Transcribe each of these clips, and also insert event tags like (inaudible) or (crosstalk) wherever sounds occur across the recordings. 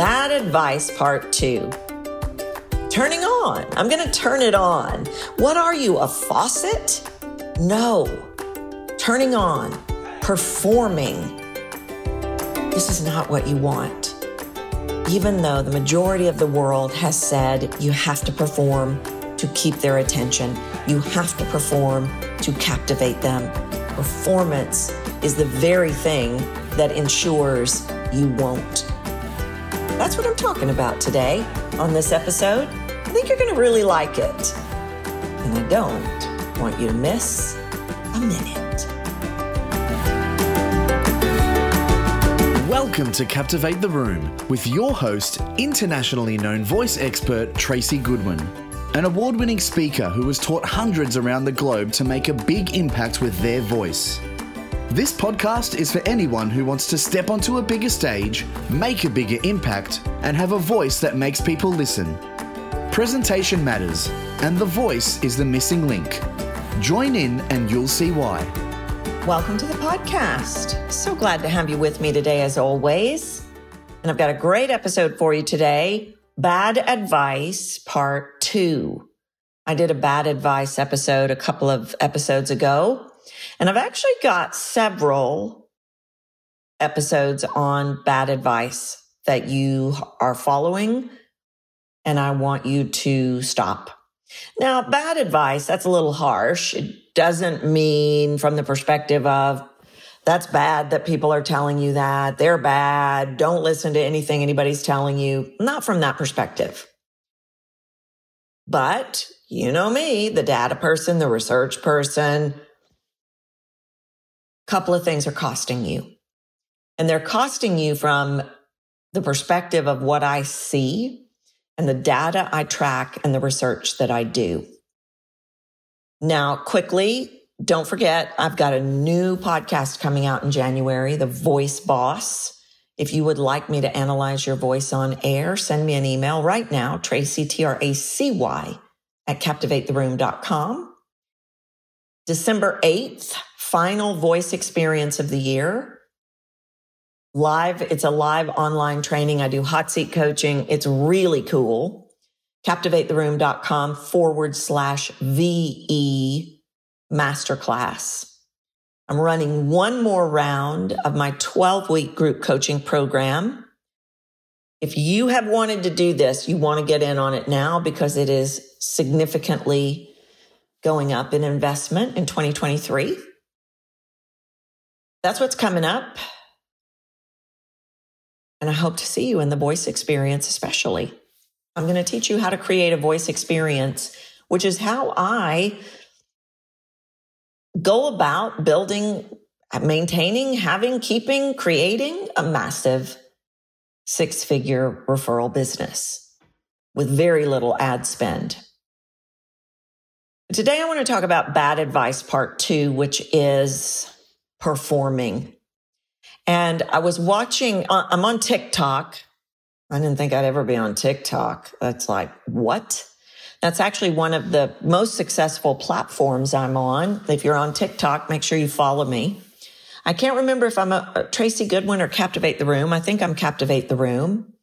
Bad Advice Part 2. Turning on. I'm going to turn it on. What are you, a faucet? No. Turning on. Performing. This is not what you want. Even though the majority of the world has said you have to perform to keep their attention, you have to perform to captivate them. Performance is the very thing that ensures you won't. That's what I'm talking about today on this episode. I think you're going to really like it. And I don't want you to miss a minute. Welcome to Captivate the Room with your host, internationally known voice expert Tracy Goodwin, an award winning speaker who has taught hundreds around the globe to make a big impact with their voice. This podcast is for anyone who wants to step onto a bigger stage, make a bigger impact, and have a voice that makes people listen. Presentation matters, and the voice is the missing link. Join in and you'll see why. Welcome to the podcast. So glad to have you with me today, as always. And I've got a great episode for you today Bad Advice Part 2. I did a bad advice episode a couple of episodes ago and I've actually got several episodes on bad advice that you are following, and I want you to stop. Now, bad advice, that's a little harsh. It doesn't mean from the perspective of that's bad that people are telling you that. They're bad. Don't listen to anything anybody's telling you. Not from that perspective. But you know me, the data person, the research person, couple of things are costing you. And they're costing you from the perspective of what I see and the data I track and the research that I do. Now, quickly, don't forget, I've got a new podcast coming out in January, The Voice Boss. If you would like me to analyze your voice on air, send me an email right now, Tracy, T R A C Y, at captivatetheroom.com. December 8th, final voice experience of the year. Live, it's a live online training. I do hot seat coaching. It's really cool. CaptivateTheRoom.com forward slash VE masterclass. I'm running one more round of my 12 week group coaching program. If you have wanted to do this, you want to get in on it now because it is significantly going up in investment in 2023 that's what's coming up. And I hope to see you in the voice experience, especially. I'm going to teach you how to create a voice experience, which is how I go about building, maintaining, having, keeping, creating a massive six figure referral business with very little ad spend. Today, I want to talk about bad advice part two, which is performing. And I was watching, uh, I'm on TikTok. I didn't think I'd ever be on TikTok. That's like, what? That's actually one of the most successful platforms I'm on. If you're on TikTok, make sure you follow me. I can't remember if I'm a, a Tracy Goodwin or Captivate the Room. I think I'm Captivate the Room.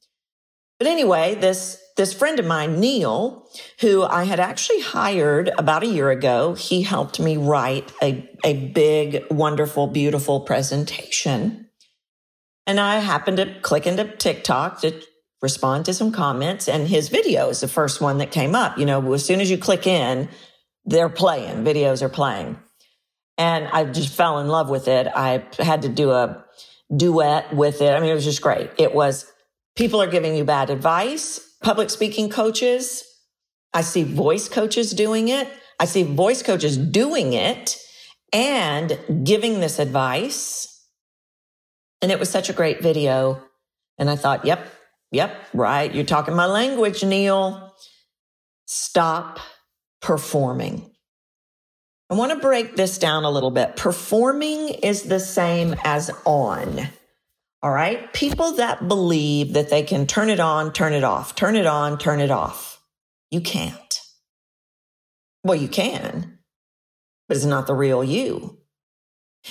But anyway, this this friend of mine, Neil, who I had actually hired about a year ago, he helped me write a, a big, wonderful, beautiful presentation. And I happened to click into TikTok to respond to some comments, and his video is the first one that came up. You know, as soon as you click in, they're playing, videos are playing. And I just fell in love with it. I had to do a duet with it. I mean, it was just great. It was people are giving you bad advice public speaking coaches. I see voice coaches doing it. I see voice coaches doing it and giving this advice. And it was such a great video. And I thought, yep, yep, right. You're talking my language, Neil. Stop performing. I want to break this down a little bit. Performing is the same as on. All right. People that believe that they can turn it on, turn it off, turn it on, turn it off. You can't. Well, you can, but it's not the real you.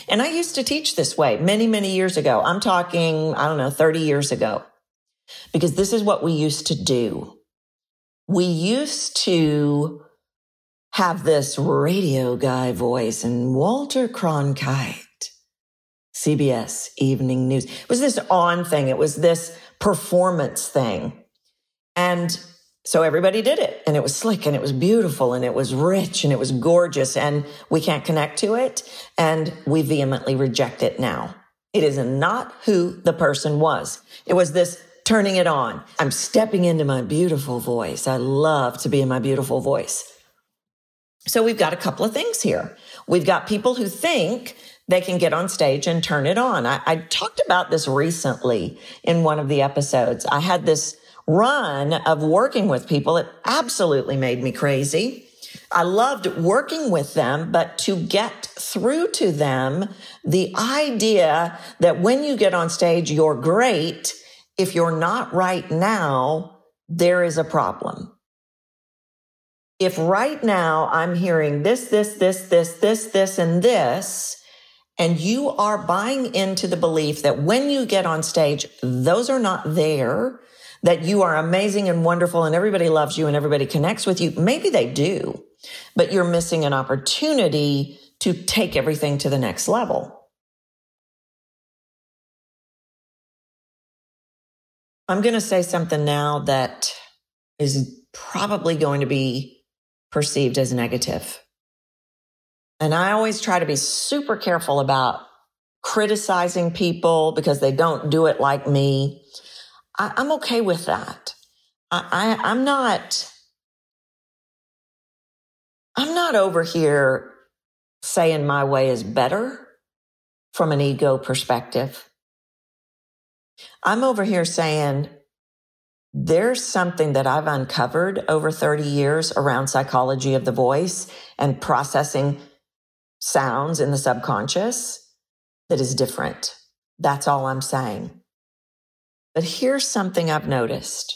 And I used to teach this way many, many years ago. I'm talking, I don't know, 30 years ago. because this is what we used to do. We used to have this radio guy voice and Walter Cronkite, CBS Evening News. It was this on thing. It was this performance thing. And so everybody did it and it was slick and it was beautiful and it was rich and it was gorgeous and we can't connect to it and we vehemently reject it now. It is not who the person was. It was this turning it on. I'm stepping into my beautiful voice. I love to be in my beautiful voice. So we've got a couple of things here. We've got people who think they can get on stage and turn it on. I, I talked about this recently in one of the episodes. I had this run of working with people, it absolutely made me crazy. I loved working with them, but to get through to them, the idea that when you get on stage, you're great. If you're not right now, there is a problem. If right now I'm hearing this, this, this, this, this, this, and this, and you are buying into the belief that when you get on stage, those are not there, that you are amazing and wonderful and everybody loves you and everybody connects with you. Maybe they do, but you're missing an opportunity to take everything to the next level. I'm going to say something now that is probably going to be perceived as negative. And I always try to be super careful about criticizing people because they don't do it like me. I, am okay with that. I, I, I'm not, I'm not over here saying my way is better from an ego perspective. I'm over here saying there's something that I've uncovered over 30 years around psychology of the voice and processing sounds in the subconscious that is different. That's all I'm saying. But here's something I've noticed.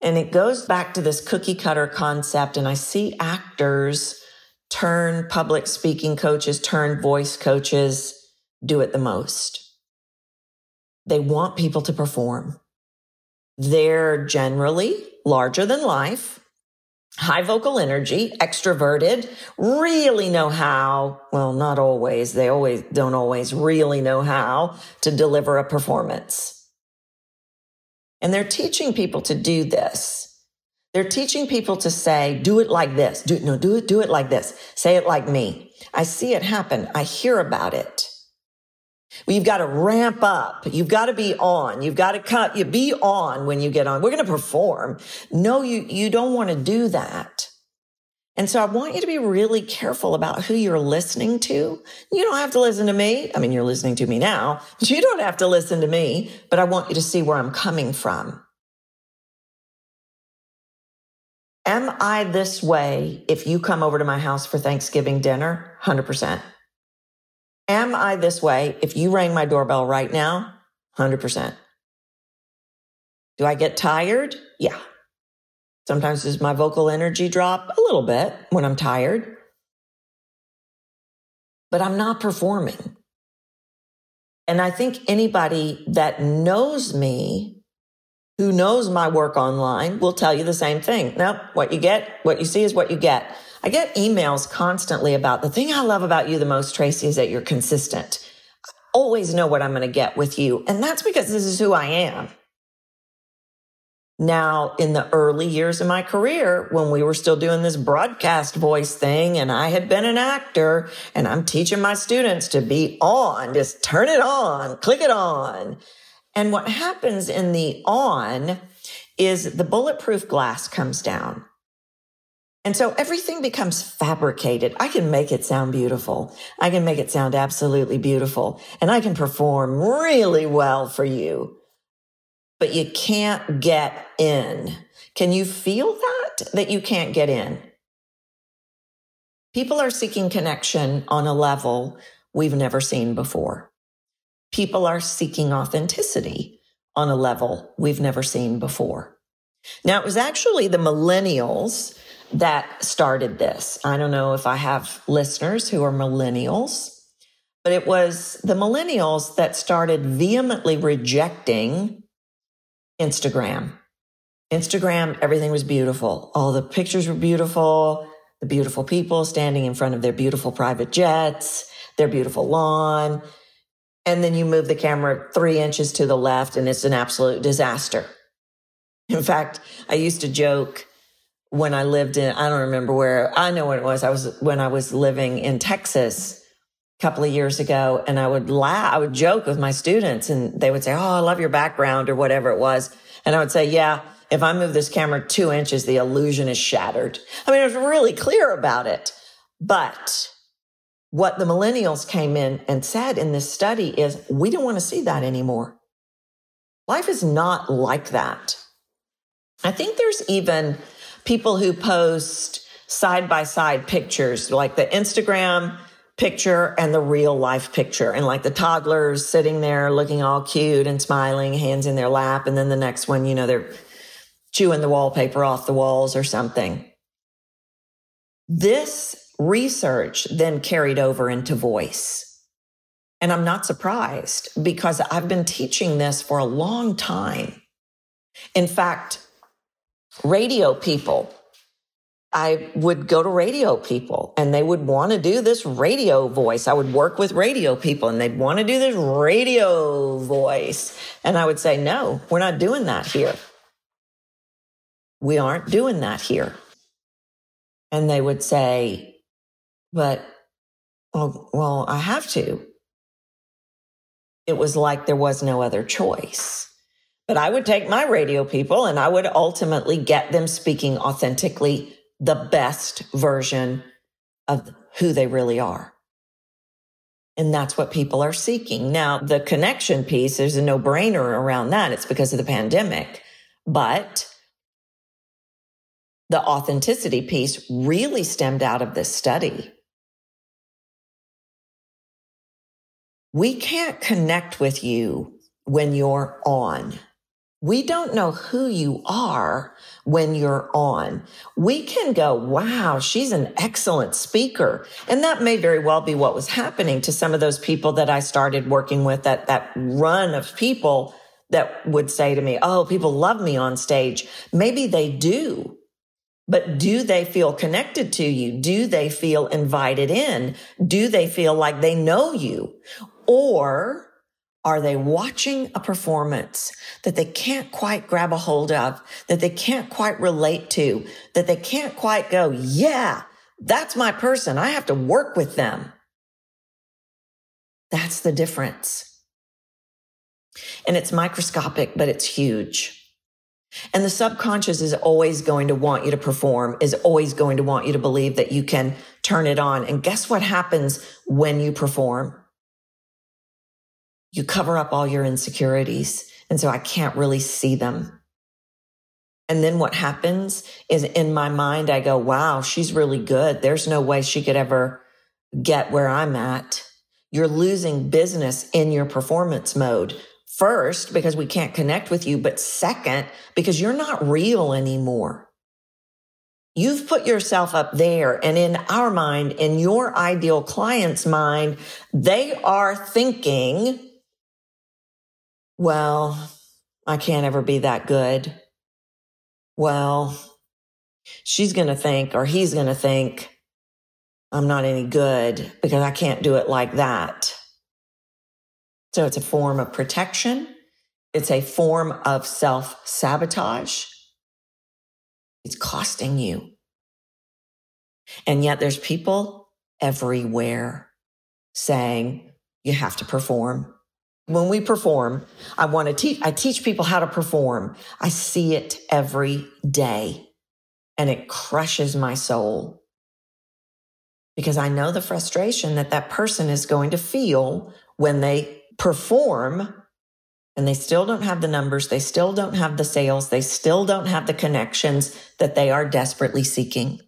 And it goes back to this cookie cutter concept. And I see actors turn public speaking coaches, turn voice coaches do it the most. They want people to perform. They're generally larger than life high vocal energy, extroverted, really know how, well, not always, they always don't always really know how to deliver a performance. And they're teaching people to do this. They're teaching people to say, do it like this. Do, no, do it, do it like this. Say it like me. I see it happen. I hear about it. You've got to ramp up. You've got to be on. You've got to cut. You be on when you get on. We're going to perform. No, you, you don't want to do that. And so I want you to be really careful about who you're listening to. You don't have to listen to me. I mean, you're listening to me now, but (laughs) you don't have to listen to me, but I want you to see where I'm coming from. Am I this way if you come over to my house for Thanksgiving dinner? 100%. Am I this way if you rang my doorbell right now? 100%. Do I get tired? Yeah. Sometimes does my vocal energy drop a little bit when I'm tired? But I'm not performing. And I think anybody that knows me, who knows my work online, will tell you the same thing. No, what you get, what you see is what you get. I get emails constantly about the thing I love about you the most, Tracy, is that you're consistent. I always know what I'm going to get with you. And that's because this is who I am. Now, in the early years of my career, when we were still doing this broadcast voice thing and I had been an actor and I'm teaching my students to be on, just turn it on, click it on. And what happens in the on is the bulletproof glass comes down. And so everything becomes fabricated. I can make it sound beautiful. I can make it sound absolutely beautiful and I can perform really well for you, but you can't get in. Can you feel that? That you can't get in? People are seeking connection on a level we've never seen before. People are seeking authenticity on a level we've never seen before. Now, it was actually the millennials that started this. I don't know if I have listeners who are millennials, but it was the millennials that started vehemently rejecting Instagram. Instagram, everything was beautiful. All the pictures were beautiful. The beautiful people standing in front of their beautiful private jets, their beautiful lawn. And then you move the camera three inches to the left and it's an absolute disaster. In fact, I used to joke when I lived in, I don't remember where, I know when it was. I was when I was living in Texas a couple of years ago and I would laugh, I would joke with my students and they would say, Oh, I love your background or whatever it was. And I would say, yeah, if I move this camera two inches, the illusion is shattered. I mean, I was really clear about it. But what the millennials came in and said in this study is we don't want to see that anymore. Life is not like that. I think there's even people who post side by side pictures, like the Instagram picture and the real life picture. And like the toddlers sitting there looking all cute and smiling, hands in their lap. And then the next one, you know, they're chewing the wallpaper off the walls or something. This research then carried over into voice. And I'm not surprised because I've been teaching this for a long time. In fact, radio people. I would go to radio people and they would want to do this radio voice. I would work with radio people and they'd want to do this radio voice. And I would say, no, we're not doing that here. We aren't doing that here. And they would say, but, well, well, I have to. It was like there was no other choice. But I would take my radio people and I would ultimately get them speaking authentically the best version of who they really are. And that's what people are seeking. Now, the connection piece, there's a no brainer around that. It's because of the pandemic. But the authenticity piece really stemmed out of this study. We can't connect with you when you're on. We don't know who you are when you're on. We can go, wow, she's an excellent speaker. And that may very well be what was happening to some of those people that I started working with that, that run of people that would say to me, Oh, people love me on stage. Maybe they do. But do they feel connected to you? Do they feel invited in? Do they feel like they know you? Or are they watching a performance that they can't quite grab a hold of, that they can't quite relate to, that they can't quite go, yeah, that's my person. I have to work with them. That's the difference. And it's microscopic, but it's huge. And the subconscious is always going to want you to perform, is always going to want you to believe that you can turn it on. And guess what happens when you perform? You cover up all your insecurities. And so I can't really see them. And then what happens is in my mind, I go, wow, she's really good. There's no way she could ever get where I'm at. You're losing business in your performance mode. First, because we can't connect with you, but second, because you're not real anymore. You've put yourself up there. And in our mind, in your ideal client's mind, they are thinking, well, I can't ever be that good. Well, she's going to think or he's going to think I'm not any good because I can't do it like that. So it's a form of protection. It's a form of self sabotage. It's costing you. And yet there's people everywhere saying you have to perform when we perform, I want to teach, I teach people how to perform. I see it every day and it crushes my soul because I know the frustration that that person is going to feel when they perform and they still don't have the numbers. They still don't have the sales. They still don't have the connections that they are desperately seeking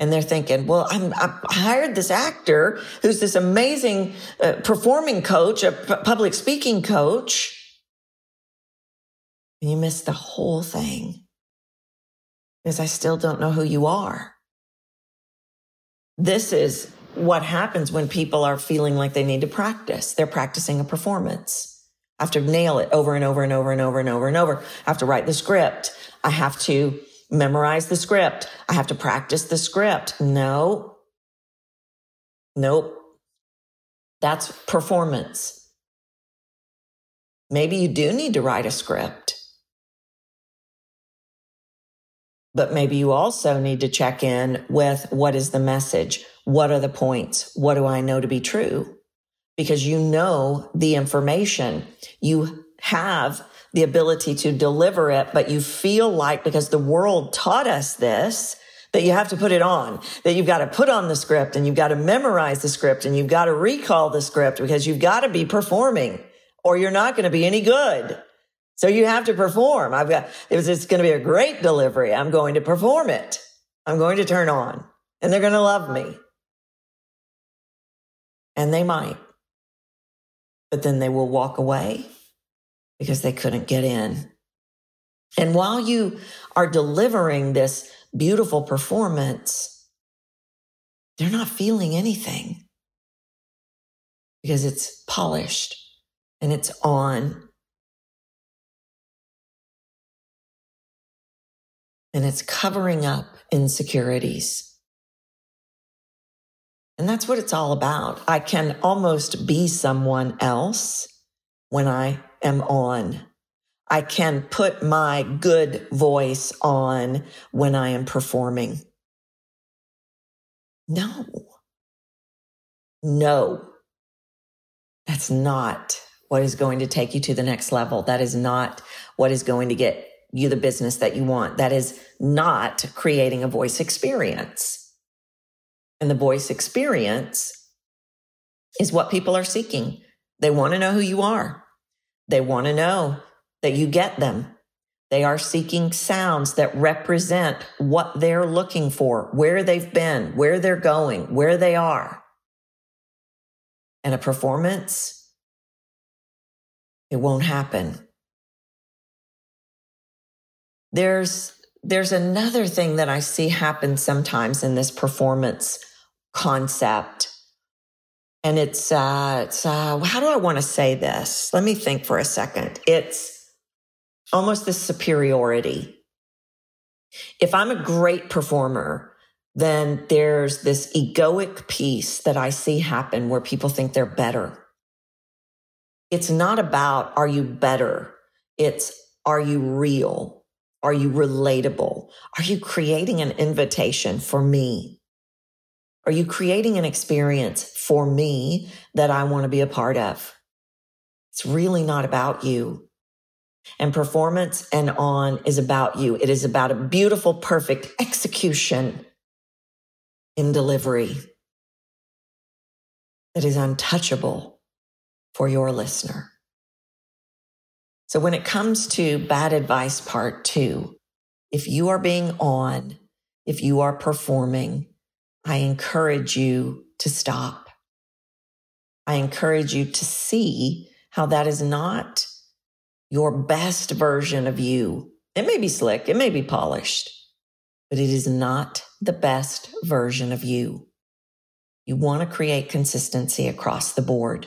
and they're thinking, well, I'm, I hired this actor who's this amazing uh, performing coach, a p- public speaking coach. And you miss the whole thing because I still don't know who you are. This is what happens when people are feeling like they need to practice. They're practicing a performance. I have to nail it over and over and over and over and over and over. I have to write the script. I have to memorize the script. I have to practice the script. No. Nope. That's performance. Maybe you do need to write a script. But maybe you also need to check in with what is the message? What are the points? What do I know to be true? Because you know the information. You have the ability to deliver it, but you feel like because the world taught us this, that you have to put it on, that you've got to put on the script and you've got to memorize the script and you've got to recall the script because you've got to be performing or you're not going to be any good. So you have to perform. I've got, it's, it's going to be a great delivery. I'm going to perform it. I'm going to turn on and they're going to love me. And they might, but then they will walk away because they couldn't get in. And while you are delivering this beautiful performance, they're not feeling anything because it's polished and it's on. And it's covering up insecurities. And that's what it's all about. I can almost be someone else when I am on. I can put my good voice on when I am performing. No. No. That's not what is going to take you to the next level. That is not what is going to get you the business that you want. That is not creating a voice experience. And the voice experience is what people are seeking. They want to know who you are. They want to know that you get them. They are seeking sounds that represent what they're looking for, where they've been, where they're going, where they are. And a performance it won't happen. There's, there's another thing that I see happen sometimes in this performance concept. And it's, uh, it's, uh, how do I want to say this? Let me think for a second. It's almost this superiority. If I'm a great performer, then there's this egoic piece that I see happen where people think they're better. It's not about, are you better? It's, are you real? Are you relatable? Are you creating an invitation for me? Are you creating an experience for me that I want to be a part of? It's really not about you. And performance and on is about you. It is about a beautiful, perfect execution in delivery that is untouchable for your listener. So when it comes to bad advice part two, if you are being on, if you are performing, I encourage you to stop. I encourage you to see how that is not your best version of you. It may be slick, it may be polished, but it is not the best version of you. You want to create consistency across the board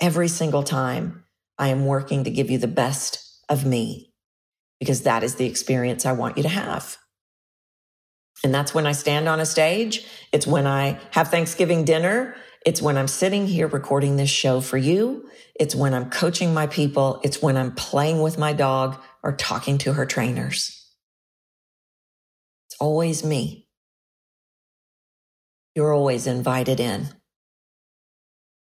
every single time I am working to give you the best of me because that is the experience I want you to have. And that's when I stand on a stage. It's when I have Thanksgiving dinner. It's when I'm sitting here recording this show for you. It's when I'm coaching my people. It's when I'm playing with my dog or talking to her trainers. It's always me. You're always invited in.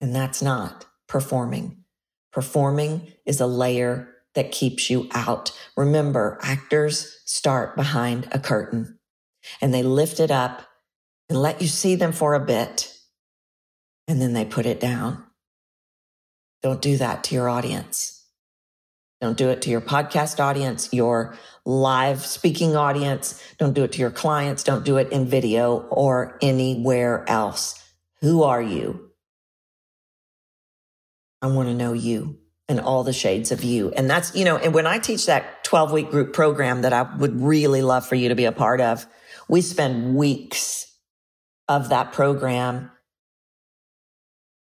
And that's not performing. Performing is a layer that keeps you out. Remember, actors start behind a curtain and they lift it up and let you see them for a bit and then they put it down. Don't do that to your audience. Don't do it to your podcast audience, your live speaking audience. Don't do it to your clients. Don't do it in video or anywhere else. Who are you? I want to know you and all the shades of you. And that's, you know, and when I teach that 12 week group program that I would really love for you to be a part of, we spend weeks of that program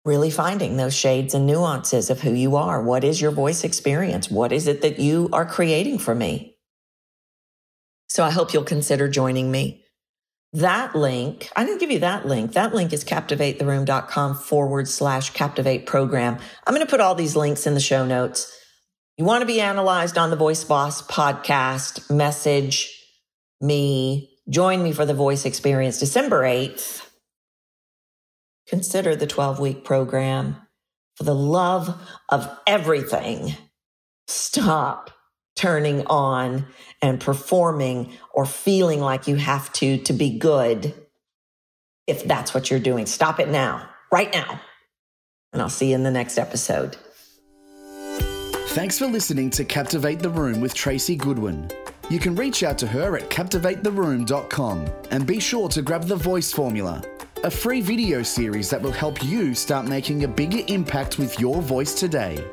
really finding those shades and nuances of who you are. What is your voice experience? What is it that you are creating for me? So I hope you'll consider joining me. That link, I didn't give you that link. That link is captivatetheroom.com forward slash captivate program. I'm going to put all these links in the show notes. You want to be analyzed on the Voice Boss podcast, message me, join me for the voice experience December 8th consider the 12 week program. For the love of everything, stop turning on and performing or feeling like you have to to be good if that's what you're doing. Stop it now, right now. And I'll see you in the next episode. Thanks for listening to Captivate the Room with Tracy Goodwin. You can reach out to her at captivatetheroom.com and be sure to grab the voice formula a free video series that will help you start making a bigger impact with your voice today.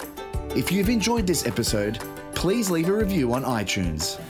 If you've enjoyed this episode, please leave a review on iTunes.